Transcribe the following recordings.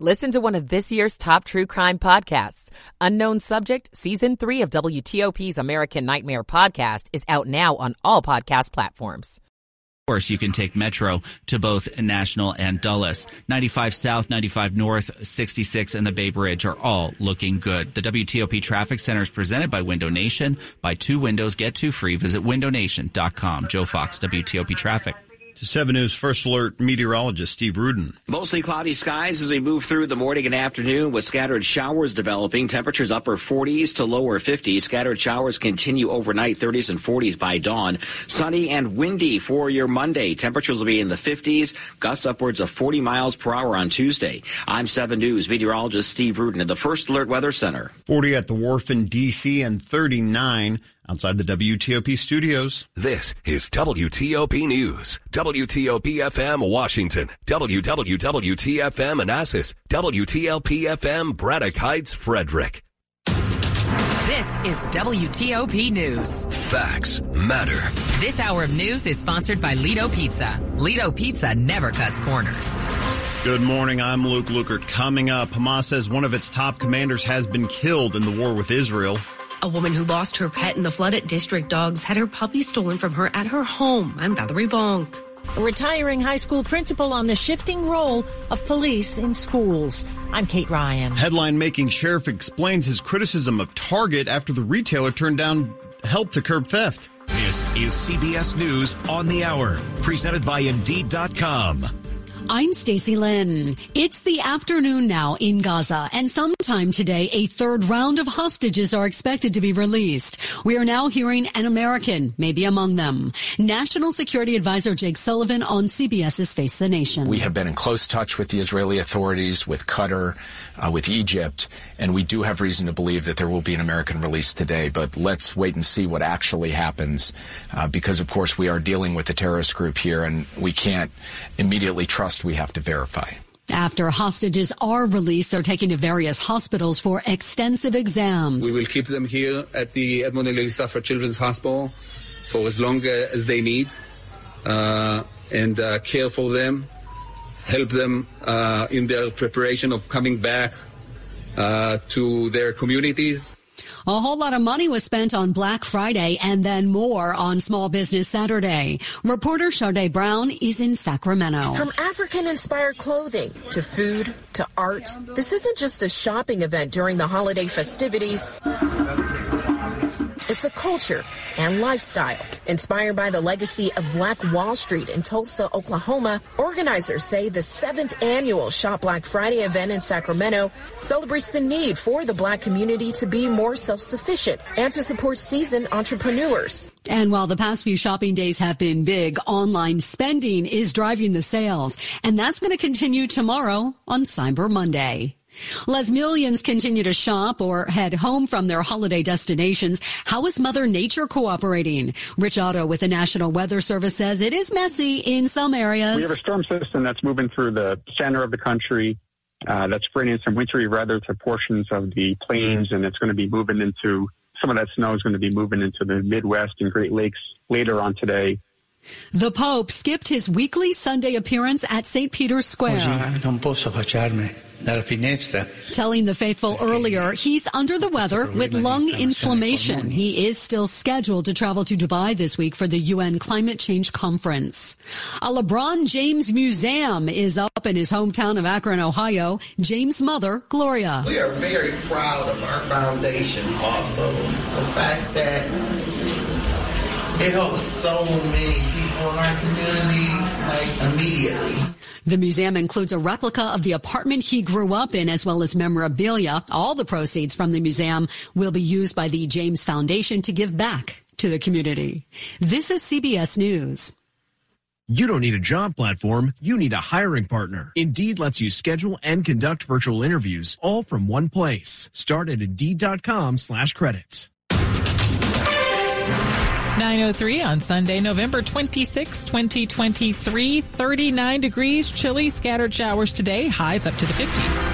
Listen to one of this year's top true crime podcasts. Unknown Subject, Season 3 of WTOP's American Nightmare podcast is out now on all podcast platforms. Of course, you can take Metro to both National and Dulles. 95 South, 95 North, 66, and the Bay Bridge are all looking good. The WTOP Traffic Center is presented by Window Nation. Buy two windows, get two free. Visit windownation.com. Joe Fox, WTOP Traffic. To 7 News First Alert meteorologist Steve Rudin. Mostly cloudy skies as we move through the morning and afternoon with scattered showers developing. Temperatures upper 40s to lower 50s. Scattered showers continue overnight, 30s and 40s by dawn. Sunny and windy for your Monday. Temperatures will be in the 50s, gusts upwards of 40 miles per hour on Tuesday. I'm 7 News meteorologist Steve Rudin at the First Alert Weather Center. 40 at the wharf in D.C. and 39 outside the WTOP studios. This is WTOP News. WTOP FM Washington. WWWTFM Manassas. WTLP FM Braddock Heights Frederick. This is WTOP News. Facts matter. This hour of news is sponsored by Lido Pizza. Lido Pizza never cuts corners. Good morning. I'm Luke Lukert. Coming up, Hamas says one of its top commanders has been killed in the war with Israel. A woman who lost her pet in the flood at District Dogs had her puppy stolen from her at her home. I'm Valerie Bonk. A retiring high school principal on the shifting role of police in schools. I'm Kate Ryan. Headline making sheriff explains his criticism of Target after the retailer turned down help to curb theft. This is CBS News on the Hour, presented by Indeed.com. I'm Stacy Lynn. It's the afternoon now in Gaza, and sometime today, a third round of hostages are expected to be released. We are now hearing an American may be among them. National Security Advisor Jake Sullivan on CBS's Face the Nation. We have been in close touch with the Israeli authorities, with Qatar, uh, with Egypt, and we do have reason to believe that there will be an American release today. But let's wait and see what actually happens, uh, because of course we are dealing with a terrorist group here, and we can't immediately trust we have to verify. After hostages are released, they're taken to various hospitals for extensive exams. We will keep them here at the Edmond and Lily Safra Children's Hospital for as long as they need uh, and uh, care for them, help them uh, in their preparation of coming back uh, to their communities. A whole lot of money was spent on Black Friday and then more on Small Business Saturday. Reporter Sade Brown is in Sacramento. From African inspired clothing to food to art, this isn't just a shopping event during the holiday festivities. It's a culture and lifestyle. Inspired by the legacy of Black Wall Street in Tulsa, Oklahoma, organizers say the seventh annual Shop Black Friday event in Sacramento celebrates the need for the black community to be more self-sufficient and to support seasoned entrepreneurs. And while the past few shopping days have been big, online spending is driving the sales. And that's going to continue tomorrow on Cyber Monday. As millions continue to shop or head home from their holiday destinations, how is Mother Nature cooperating? Rich Otto with the National Weather Service says it is messy in some areas. We have a storm system that's moving through the center of the country. Uh, that's bringing some wintry weather to portions of the plains, and it's going to be moving into some of that snow is going to be moving into the Midwest and Great Lakes later on today. The Pope skipped his weekly Sunday appearance at St. Peter's Square. Telling the faithful earlier he's under the weather with lung inflammation. He is still scheduled to travel to Dubai this week for the UN Climate Change Conference. A LeBron James museum is up in his hometown of Akron, Ohio. James' mother, Gloria. We are very proud of our foundation also. The fact that it helps so many people in our community, like immediately. The museum includes a replica of the apartment he grew up in as well as memorabilia. All the proceeds from the museum will be used by the James Foundation to give back to the community. This is CBS News. You don't need a job platform, you need a hiring partner. Indeed lets you schedule and conduct virtual interviews all from one place. Start at Indeed.com slash credits. 903 on Sunday, November 26, 2023. 39 degrees, chilly, scattered showers today, highs up to the 50s.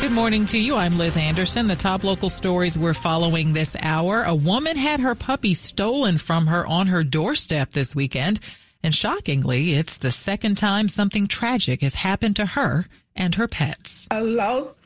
Good morning to you. I'm Liz Anderson. The top local stories we're following this hour. A woman had her puppy stolen from her on her doorstep this weekend And shockingly, it's the second time something tragic has happened to her and her pets. I lost,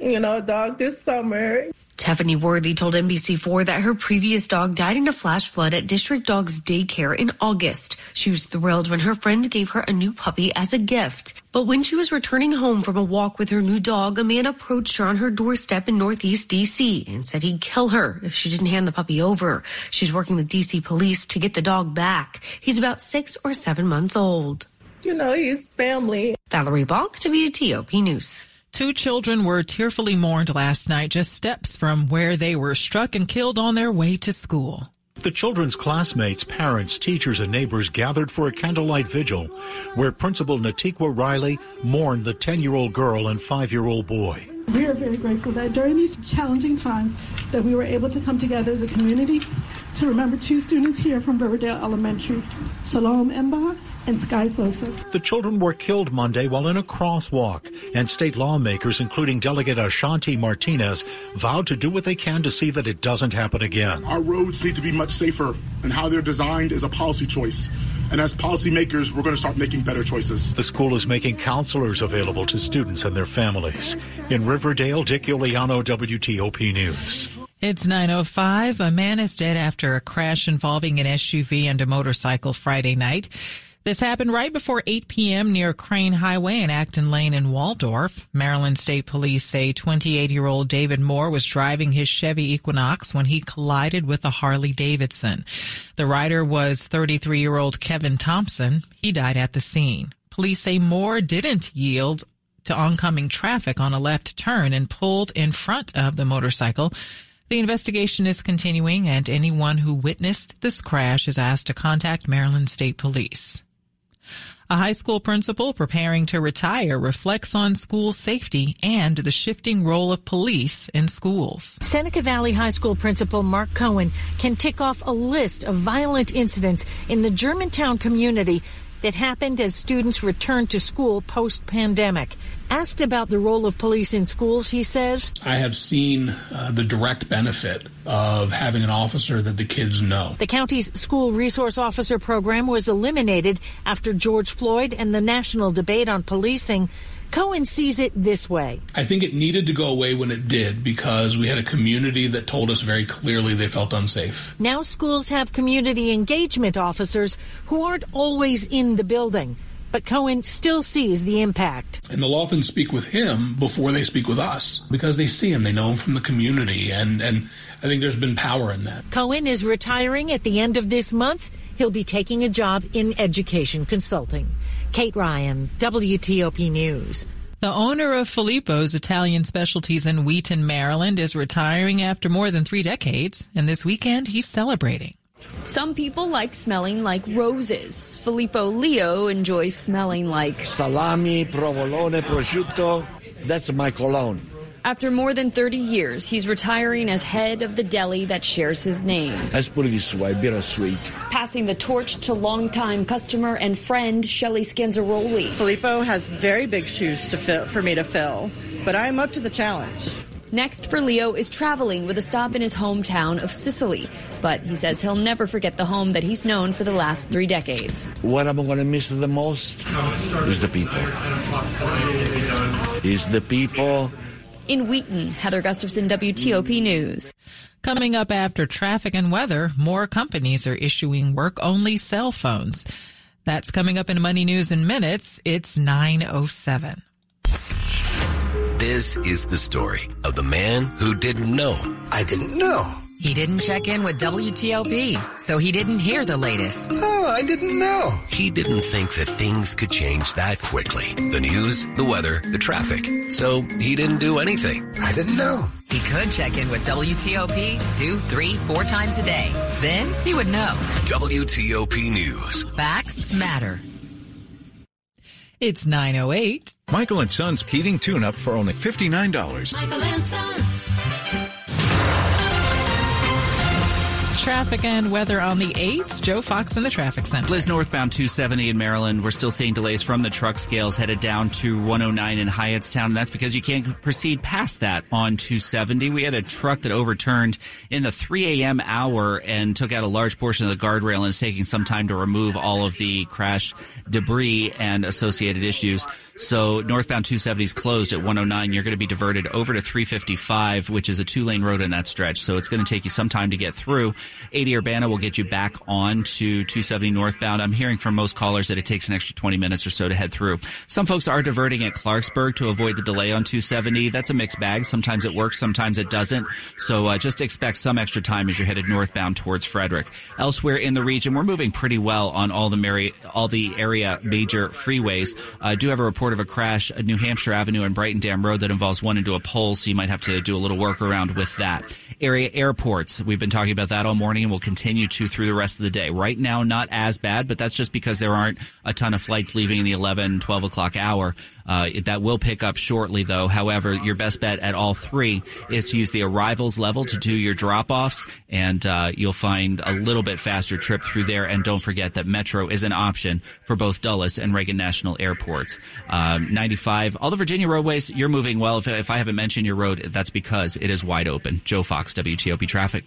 you know, dog this summer. Tiffany Worthy told NBC4 that her previous dog died in a flash flood at District Dogs Daycare in August. She was thrilled when her friend gave her a new puppy as a gift. But when she was returning home from a walk with her new dog, a man approached her on her doorstep in Northeast DC and said he'd kill her if she didn't hand the puppy over. She's working with DC police to get the dog back. He's about six or seven months old. You know, he's family. Valerie Bonk, WTOP News. Two children were tearfully mourned last night just steps from where they were struck and killed on their way to school. The children's classmates, parents, teachers, and neighbors gathered for a candlelight vigil where Principal Natiqua Riley mourned the 10 year old girl and 5 year old boy. We are very grateful that during these challenging times that we were able to come together as a community to remember two students here from Riverdale Elementary, Shalom Emba and Sky Sosa. The children were killed Monday while in a crosswalk, and state lawmakers, including Delegate Ashanti Martinez, vowed to do what they can to see that it doesn't happen again. Our roads need to be much safer, and how they're designed is a policy choice. And as policymakers, we're going to start making better choices. The school is making counselors available to students and their families. In Riverdale, Dick Uliano, WTOP News. It's 9.05. A man is dead after a crash involving an SUV and a motorcycle Friday night. This happened right before 8 p.m. near Crane Highway and Acton Lane in Waldorf. Maryland State Police say 28-year-old David Moore was driving his Chevy Equinox when he collided with a Harley Davidson. The rider was 33-year-old Kevin Thompson. He died at the scene. Police say Moore didn't yield to oncoming traffic on a left turn and pulled in front of the motorcycle. The investigation is continuing and anyone who witnessed this crash is asked to contact Maryland State Police. A high school principal preparing to retire reflects on school safety and the shifting role of police in schools. Seneca Valley High School principal Mark Cohen can tick off a list of violent incidents in the Germantown community that happened as students returned to school post pandemic. Asked about the role of police in schools, he says, I have seen uh, the direct benefit of having an officer that the kids know. The county's school resource officer program was eliminated after George Floyd and the national debate on policing. Cohen sees it this way. I think it needed to go away when it did because we had a community that told us very clearly they felt unsafe. Now schools have community engagement officers who aren't always in the building. But Cohen still sees the impact. And they'll often speak with him before they speak with us because they see him, they know him from the community, and, and I think there's been power in that. Cohen is retiring at the end of this month. He'll be taking a job in education consulting. Kate Ryan, WTOP News. The owner of Filippo's Italian Specialties in Wheaton, Maryland is retiring after more than three decades, and this weekend he's celebrating. Some people like smelling like roses. Filippo Leo enjoys smelling like salami, provolone, prosciutto. That's my cologne. After more than 30 years, he's retiring as head of the deli that shares his name. Let's put it this way, bittersweet. Passing the torch to longtime customer and friend Shelly Scanzaroli. Filippo has very big shoes to fill, for me to fill, but I'm up to the challenge. Next for Leo is traveling with a stop in his hometown of Sicily. But he says he'll never forget the home that he's known for the last three decades. What I'm going to miss the most is the people. Is the people. In Wheaton, Heather Gustafson, WTOP News. Coming up after traffic and weather, more companies are issuing work only cell phones. That's coming up in Money News in minutes. It's 907. This is the story of the man who didn't know. I didn't know. He didn't check in with WTOP, so he didn't hear the latest. Oh, I didn't know. He didn't think that things could change that quickly. The news, the weather, the traffic. So he didn't do anything. I didn't know. He could check in with WTOP two, three, four times a day. Then he would know. WTOP News. Facts matter. It's 908. Michael and Son's heating tune up for only $59. Michael and Son. Traffic and weather on the 8th. Joe Fox in the traffic center. Liz northbound 270 in Maryland. We're still seeing delays from the truck scales headed down to 109 in Hyattstown. And that's because you can't proceed past that on 270. We had a truck that overturned in the 3 a.m. hour and took out a large portion of the guardrail and is taking some time to remove all of the crash debris and associated issues. So northbound 270 is closed at 109. You're going to be diverted over to 355, which is a two lane road in that stretch. So it's going to take you some time to get through. 80 Urbana will get you back on to 270 northbound. I'm hearing from most callers that it takes an extra 20 minutes or so to head through. Some folks are diverting at Clarksburg to avoid the delay on 270. That's a mixed bag. Sometimes it works, sometimes it doesn't. So uh, just expect some extra time as you're headed northbound towards Frederick. Elsewhere in the region, we're moving pretty well on all the Mary, all the area major freeways. I uh, do have a report of a crash at New Hampshire Avenue and Brighton Dam Road that involves one into a pole, so you might have to do a little workaround with that. Area airports, we've been talking about that all morning and we'll continue to through the rest of the day. Right now, not as bad, but that's just because there aren't a ton of flights leaving in the 11, 12 o'clock hour. Uh, that will pick up shortly, though. However, your best bet at all three is to use the arrivals level to do your drop offs, and uh, you'll find a little bit faster trip through there. And don't forget that Metro is an option for both Dulles and Reagan National airports. Um, 95, all the Virginia roadways, you're moving well. If, if I haven't mentioned your road, that's because it is wide open. Joe Fox, WTOP Traffic.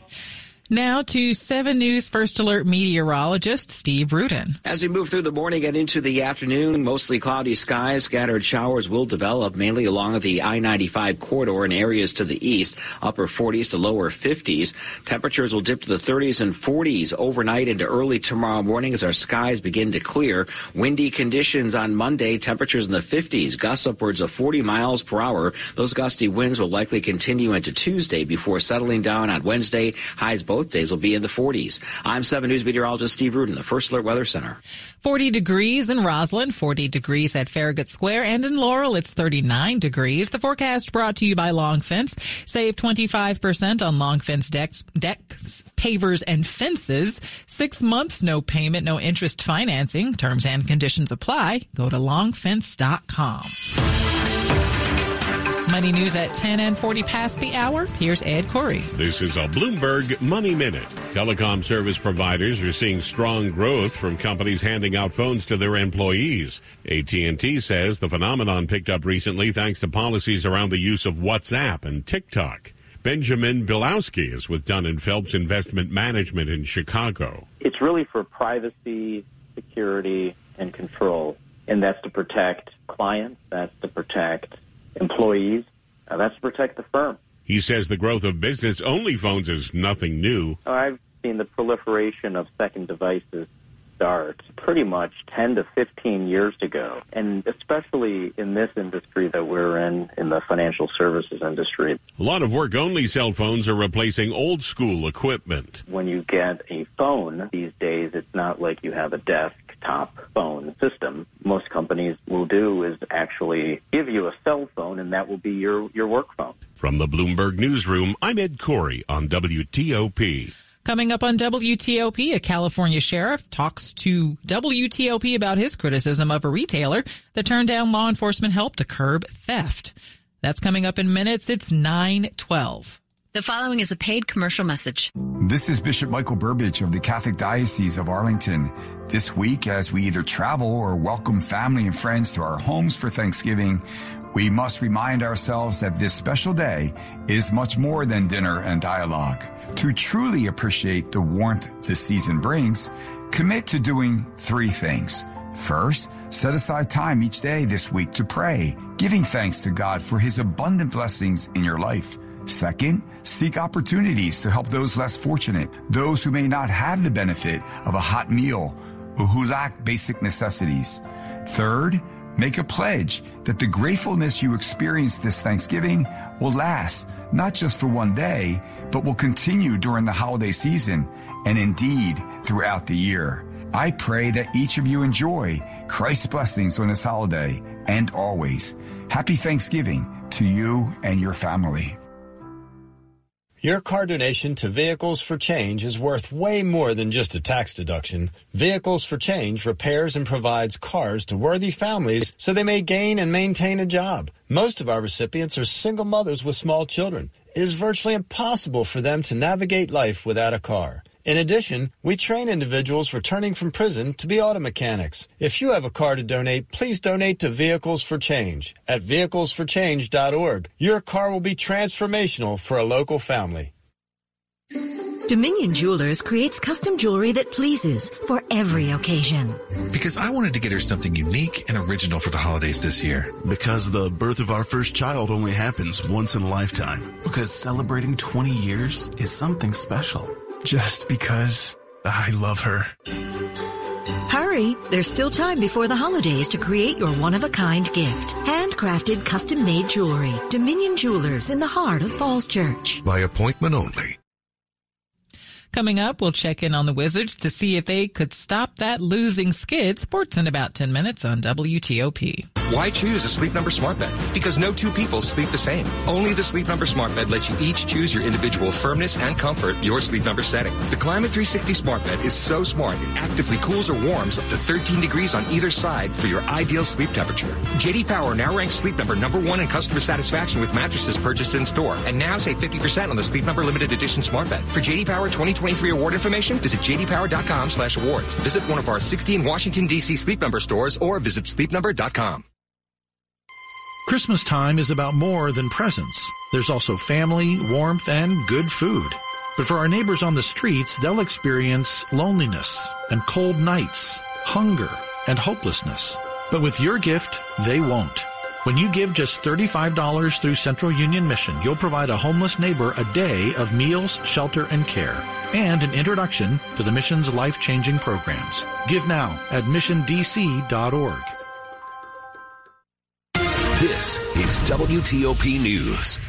Now to 7 News First Alert meteorologist Steve Rudin. As we move through the morning and into the afternoon, mostly cloudy skies, scattered showers will develop mainly along the I-95 corridor in areas to the east, upper 40s to lower 50s. Temperatures will dip to the 30s and 40s overnight into early tomorrow morning as our skies begin to clear. Windy conditions on Monday, temperatures in the 50s, gusts upwards of 40 miles per hour. Those gusty winds will likely continue into Tuesday before settling down on Wednesday. Highs both both days will be in the 40s. I'm 7 News meteorologist Steve Rudin, the First Alert Weather Center. 40 degrees in Rosslyn, 40 degrees at Farragut Square, and in Laurel it's 39 degrees. The forecast brought to you by Long Fence. Save 25% on Long Fence decks, decks, pavers, and fences. Six months, no payment, no interest financing. Terms and conditions apply. Go to longfence.com. Money news at 10 and 40 past the hour. Here's Ed Corey. This is a Bloomberg Money Minute. Telecom service providers are seeing strong growth from companies handing out phones to their employees. AT&T says the phenomenon picked up recently thanks to policies around the use of WhatsApp and TikTok. Benjamin Bilowski is with Duff and Phelps Investment Management in Chicago. It's really for privacy, security, and control, and that's to protect clients, that's to protect employees. Uh, that's to protect the firm. He says the growth of business only phones is nothing new. I've seen the proliferation of second devices start pretty much 10 to 15 years ago. And especially in this industry that we're in, in the financial services industry. A lot of work only cell phones are replacing old school equipment. When you get a phone these days, it's not like you have a desk top phone system. Most companies will do is actually give you a cell phone, and that will be your, your work phone. From the Bloomberg Newsroom, I'm Ed Corey on WTOP. Coming up on WTOP, a California sheriff talks to WTOP about his criticism of a retailer that turned down law enforcement help to curb theft. That's coming up in minutes. It's 912. The following is a paid commercial message. This is Bishop Michael Burbidge of the Catholic Diocese of Arlington. This week, as we either travel or welcome family and friends to our homes for Thanksgiving, we must remind ourselves that this special day is much more than dinner and dialogue. To truly appreciate the warmth this season brings, commit to doing three things. First, set aside time each day this week to pray, giving thanks to God for his abundant blessings in your life. Second, seek opportunities to help those less fortunate, those who may not have the benefit of a hot meal or who lack basic necessities. Third, make a pledge that the gratefulness you experience this Thanksgiving will last, not just for one day, but will continue during the holiday season and indeed throughout the year. I pray that each of you enjoy Christ's blessings on this holiday and always. Happy Thanksgiving to you and your family. Your car donation to Vehicles for Change is worth way more than just a tax deduction. Vehicles for Change repairs and provides cars to worthy families so they may gain and maintain a job. Most of our recipients are single mothers with small children. It is virtually impossible for them to navigate life without a car. In addition, we train individuals returning from prison to be auto mechanics. If you have a car to donate, please donate to Vehicles for Change at vehiclesforchange.org. Your car will be transformational for a local family. Dominion Jewelers creates custom jewelry that pleases for every occasion. Because I wanted to get her something unique and original for the holidays this year. Because the birth of our first child only happens once in a lifetime. Because celebrating 20 years is something special. Just because I love her. Hurry! There's still time before the holidays to create your one-of-a-kind gift. Handcrafted, custom-made jewelry. Dominion Jewelers in the heart of Falls Church. By appointment only. Coming up, we'll check in on the Wizards to see if they could stop that losing skid. Sports in about 10 minutes on WTOP. Why choose a Sleep Number smart bed? Because no two people sleep the same. Only the Sleep Number smart bed lets you each choose your individual firmness and comfort, your Sleep Number setting. The Climate 360 smart bed is so smart it actively cools or warms up to 13 degrees on either side for your ideal sleep temperature. JD Power now ranks Sleep Number number one in customer satisfaction with mattresses purchased in store, and now save 50% on the Sleep Number limited edition smart bed. For JD Power 2023 award information, visit jdpower.com/awards. Visit one of our 16 Washington D.C. Sleep Number stores or visit sleepnumber.com. Christmas time is about more than presents. There's also family, warmth, and good food. But for our neighbors on the streets, they'll experience loneliness and cold nights, hunger and hopelessness. But with your gift, they won't. When you give just $35 through Central Union Mission, you'll provide a homeless neighbor a day of meals, shelter, and care, and an introduction to the mission's life-changing programs. Give now at missiondc.org. This is WTOP News.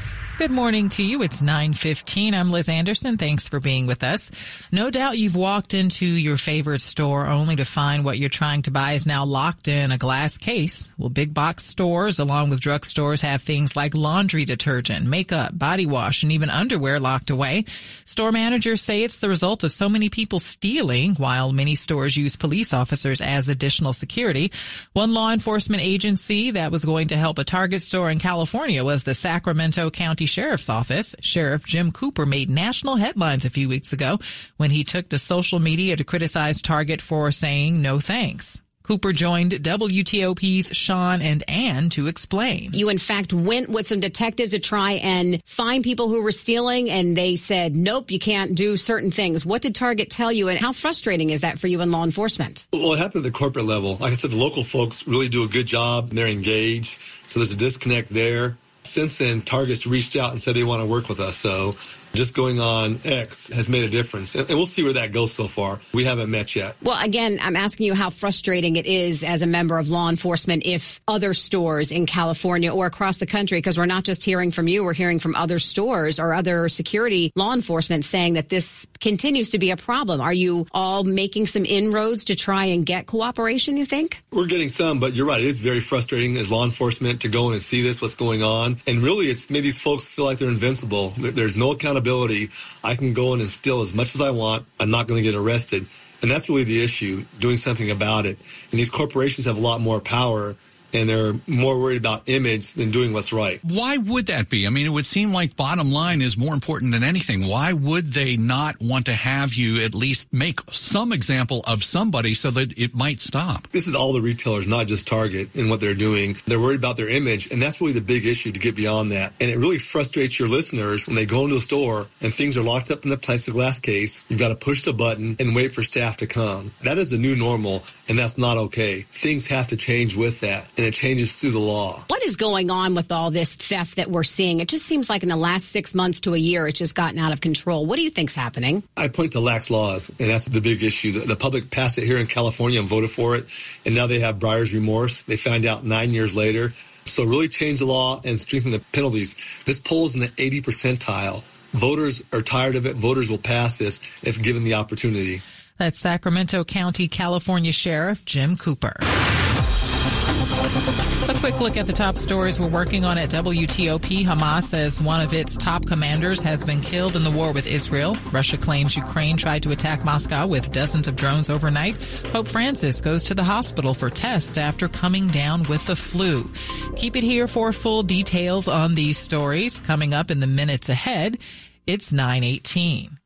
Good morning to you. It's 9:15. I'm Liz Anderson. Thanks for being with us. No doubt you've walked into your favorite store only to find what you're trying to buy is now locked in a glass case. Well, big box stores along with drugstores have things like laundry detergent, makeup, body wash, and even underwear locked away. Store managers say it's the result of so many people stealing while many stores use police officers as additional security. One law enforcement agency that was going to help a Target store in California was the Sacramento County Sheriff's Office. Sheriff Jim Cooper made national headlines a few weeks ago when he took to social media to criticize Target for saying no thanks. Cooper joined WTOP's Sean and Ann to explain. You, in fact, went with some detectives to try and find people who were stealing, and they said, nope, you can't do certain things. What did Target tell you, and how frustrating is that for you in law enforcement? Well, it happened at the corporate level. Like I said, the local folks really do a good job, and they're engaged. So there's a disconnect there. Since then, Target's reached out and said they want to work with us. So just going on X has made a difference. And we'll see where that goes so far. We haven't met yet. Well, again, I'm asking you how frustrating it is as a member of law enforcement if other stores in California or across the country, because we're not just hearing from you, we're hearing from other stores or other security law enforcement saying that this continues to be a problem. Are you all making some inroads to try and get cooperation, you think? We're getting some, but you're right. It is very frustrating as law enforcement to go in and see this, what's going on. And really, it's made these folks feel like they're invincible. There's no accountability accountability. I can go in and steal as much as I want. I'm not going to get arrested. And that's really the issue, doing something about it. And these corporations have a lot more power and they're more worried about image than doing what's right. Why would that be? I mean, it would seem like bottom line is more important than anything. Why would they not want to have you at least make some example of somebody so that it might stop? This is all the retailers, not just Target, and what they're doing. They're worried about their image, and that's really the big issue to get beyond that. And it really frustrates your listeners when they go into a store and things are locked up in the plexiglass case. You've got to push the button and wait for staff to come. That is the new normal, and that's not okay. Things have to change with that and it changes through the law. What is going on with all this theft that we're seeing? It just seems like in the last six months to a year, it's just gotten out of control. What do you think's happening? I point to lax laws, and that's the big issue. The, the public passed it here in California and voted for it, and now they have buyer's remorse. They found out nine years later. So really change the law and strengthen the penalties. This polls in the 80 percentile. Voters are tired of it. Voters will pass this if given the opportunity. That's Sacramento County, California Sheriff Jim Cooper. A quick look at the top stories we're working on at WTOP. Hamas says one of its top commanders has been killed in the war with Israel. Russia claims Ukraine tried to attack Moscow with dozens of drones overnight. Pope Francis goes to the hospital for tests after coming down with the flu. Keep it here for full details on these stories coming up in the minutes ahead. It's 918.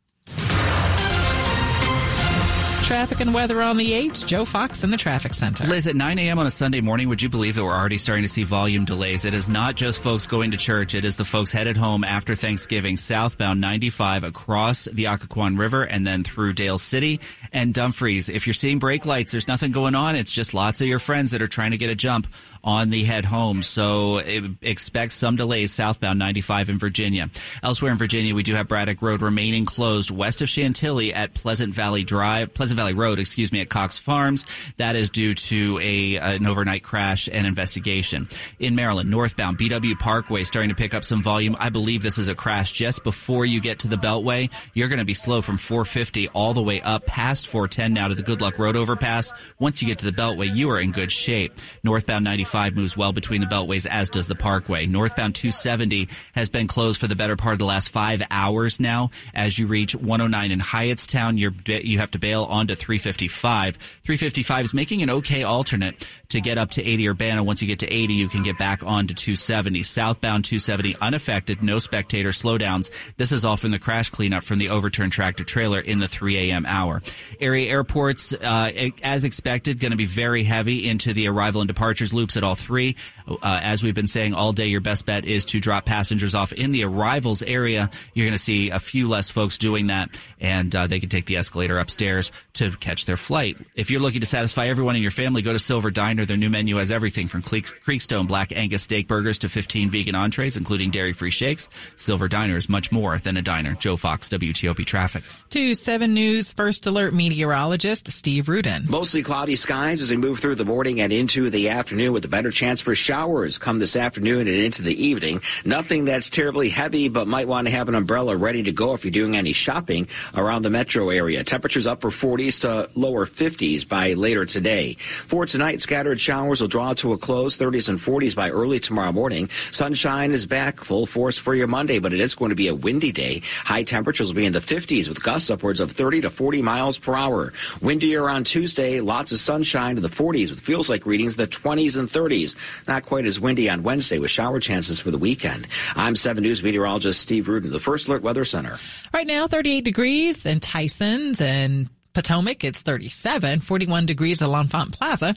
Traffic and weather on the 8th. Joe Fox in the traffic center. Liz, at 9 a.m. on a Sunday morning, would you believe that we're already starting to see volume delays? It is not just folks going to church. It is the folks headed home after Thanksgiving, southbound 95 across the Occoquan River and then through Dale City and Dumfries. If you're seeing brake lights, there's nothing going on. It's just lots of your friends that are trying to get a jump on the head home. So expect some delays southbound 95 in Virginia. Elsewhere in Virginia, we do have Braddock Road remaining closed west of Chantilly at Pleasant Valley Drive, Pleasant Valley Road, excuse me, at Cox Farms. That is due to a an overnight crash and investigation. In Maryland, northbound BW Parkway starting to pick up some volume. I believe this is a crash just before you get to the Beltway. You're going to be slow from 450 all the way up past 410 now to the Good Luck Road overpass. Once you get to the Beltway, you are in good shape. Northbound 95 moves well between the Beltways, as does the Parkway. Northbound 270 has been closed for the better part of the last five hours now. As you reach 109 in Hyattstown, you're, you have to bail onto 355. 355 is making an okay alternate to get up to 80 Urbana. Once you get to 80, you can get back onto 270. Southbound 270 unaffected, no spectator slowdowns. This is all from the crash cleanup from the overturned tractor trailer in the 3 a.m. hour. Area airports, uh, as expected, going to be very heavy into the arrival and departures loops at all three. Uh, as we've been saying all day, your best bet is to drop passengers off in the arrivals area. You're going to see a few less folks doing that, and uh, they can take the escalator upstairs to catch their flight. If you're looking to satisfy everyone in your family, go to Silver Diner. Their new menu has everything from Creekstone Black Angus steak burgers to 15 vegan entrees, including dairy-free shakes. Silver Diner is much more than a diner. Joe Fox, WTOP Traffic. To 7 News First Alert meteorologist Steve Rudin. Mostly cloudy skies as we move through the morning and into the afternoon with a better chance for showers come this afternoon and into the evening. Nothing that's terribly heavy, but might want to have an umbrella ready to go if you're doing any shopping around the metro area. Temperatures upper 40s to lower 50s by later today. For tonight, scattered showers will draw to a close, 30s and 40s by early tomorrow morning. Sunshine is back full force for your Monday, but it is going to be a windy day. High temperatures will be in the 50s with gusts upwards of 30 to 40 miles per hour. Windier on Tuesday, lots of sunshine to the 40s with feels like readings in the 20s and 30s. Not quite as windy on Wednesday with shower chances for the weekend. I'm 7 News meteorologist Steve Rudin, the First Alert Weather Center. Right now, 38 degrees in Tysons and Potomac, it's 37, 41 degrees at L'Enfant Plaza.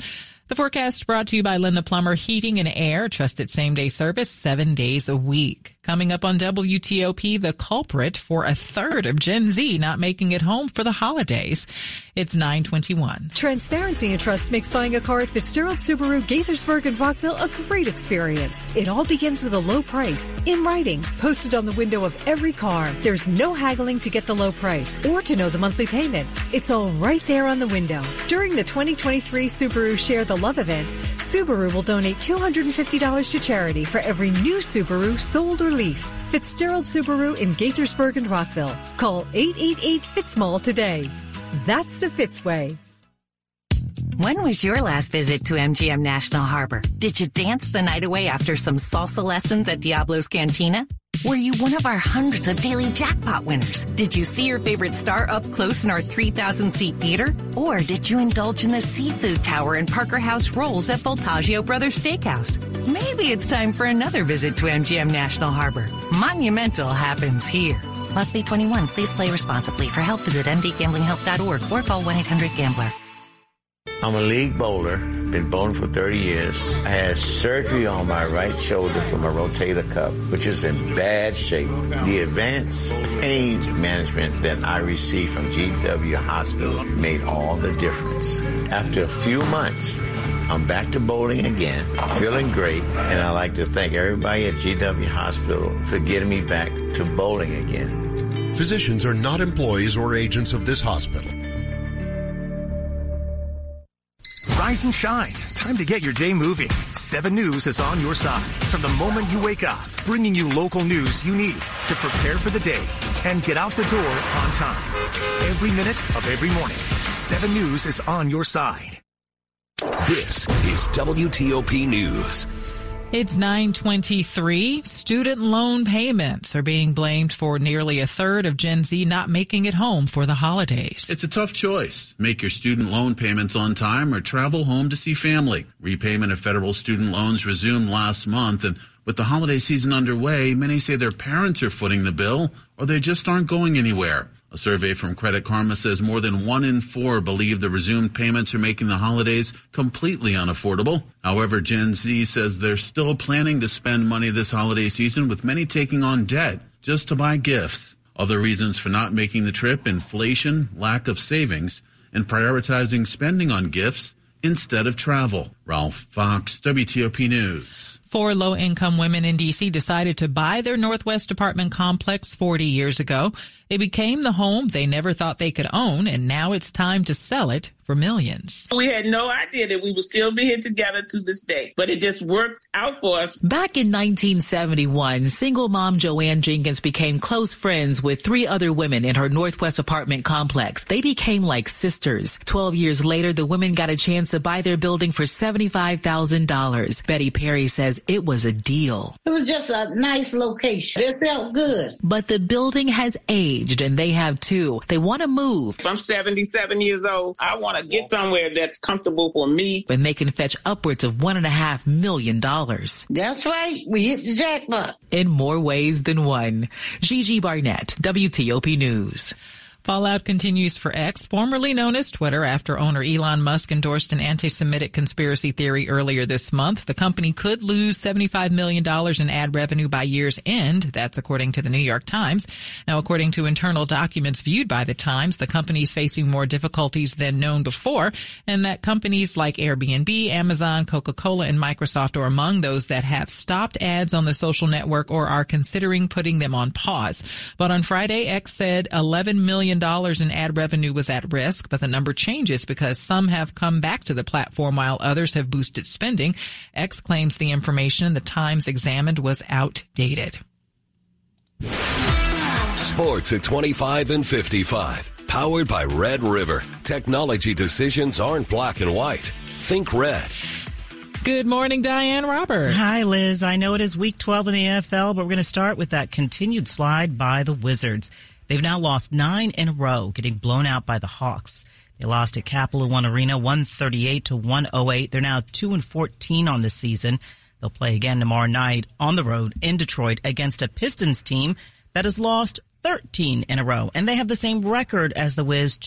The forecast brought to you by Len The Plumber Heating and Air, trusted same day service seven days a week. Coming up on WTOP, the culprit for a third of Gen Z not making it home for the holidays. It's 921. Transparency and trust makes buying a car at Fitzgerald Subaru, Gaithersburg, and Rockville a great experience. It all begins with a low price, in writing, posted on the window of every car. There's no haggling to get the low price or to know the monthly payment. It's all right there on the window. During the 2023 Subaru Share the Love event, Subaru will donate $250 to charity for every new Subaru sold or leased. Fitzgerald Subaru in Gaithersburg and Rockville. Call 888 Fitzmall today. That's the Fitzway. When was your last visit to MGM National Harbor? Did you dance the night away after some salsa lessons at Diablo's Cantina? Were you one of our hundreds of daily jackpot winners? Did you see your favorite star up close in our 3,000 seat theater? Or did you indulge in the seafood tower and Parker House rolls at Voltaggio Brothers Steakhouse? Maybe it's time for another visit to MGM National Harbor. Monumental happens here. Must be 21. Please play responsibly. For help, visit mdgamblinghelp.org or call 1-800-GAMBLER. I'm a league bowler. Been bowling for 30 years. I had surgery on my right shoulder from a rotator cuff, which is in bad shape. The advanced pain management that I received from GW Hospital made all the difference. After a few months, I'm back to bowling again, feeling great, and I'd like to thank everybody at GW Hospital for getting me back to bowling again. Physicians are not employees or agents of this hospital. Rise and shine. Time to get your day moving. 7 News is on your side. From the moment you wake up, bringing you local news you need to prepare for the day and get out the door on time. Every minute of every morning, 7 News is on your side. This is WTOP News. It's 923. Student loan payments are being blamed for nearly a third of Gen Z not making it home for the holidays. It's a tough choice. Make your student loan payments on time or travel home to see family. Repayment of federal student loans resumed last month and with the holiday season underway, many say their parents are footing the bill or they just aren't going anywhere. A survey from Credit Karma says more than one in four believe the resumed payments are making the holidays completely unaffordable. However, Gen Z says they're still planning to spend money this holiday season, with many taking on debt just to buy gifts. Other reasons for not making the trip inflation, lack of savings, and prioritizing spending on gifts instead of travel. Ralph Fox, WTOP News. Four low income women in D.C. decided to buy their Northwest apartment complex 40 years ago. It became the home they never thought they could own, and now it's time to sell it for millions. We had no idea that we would still be here together to this day, but it just worked out for us. Back in 1971, single mom Joanne Jenkins became close friends with three other women in her Northwest apartment complex. They became like sisters. Twelve years later, the women got a chance to buy their building for $75,000. Betty Perry says it was a deal. It was just a nice location. It felt good. But the building has aged and they have too. They want to move. If I'm 77 years old, I want to get somewhere that's comfortable for me. And they can fetch upwards of one and a half million dollars. That's right. We hit the jackpot. In more ways than one. Gigi Barnett, WTOP News. Fallout continues for X, formerly known as Twitter, after owner Elon Musk endorsed an anti-Semitic conspiracy theory earlier this month. The company could lose $75 million in ad revenue by year's end. That's according to the New York Times. Now, according to internal documents viewed by the Times, the company is facing more difficulties than known before, and that companies like Airbnb, Amazon, Coca-Cola, and Microsoft are among those that have stopped ads on the social network or are considering putting them on pause. But on Friday, X said 11 million dollars in ad revenue was at risk, but the number changes because some have come back to the platform while others have boosted spending. X claims the information the Times examined was outdated. Sports at 25 and 55. Powered by Red River. Technology decisions aren't black and white. Think red. Good morning, Diane Roberts. Hi, Liz. I know it is week 12 in the NFL, but we're going to start with that continued slide by the Wizards. They've now lost nine in a row, getting blown out by the Hawks. They lost at Capital One Arena, 138 to 108. They're now 2 and 14 on the season. They'll play again tomorrow night on the road in Detroit against a Pistons team that has lost 13 in a row. And they have the same record as the Wiz,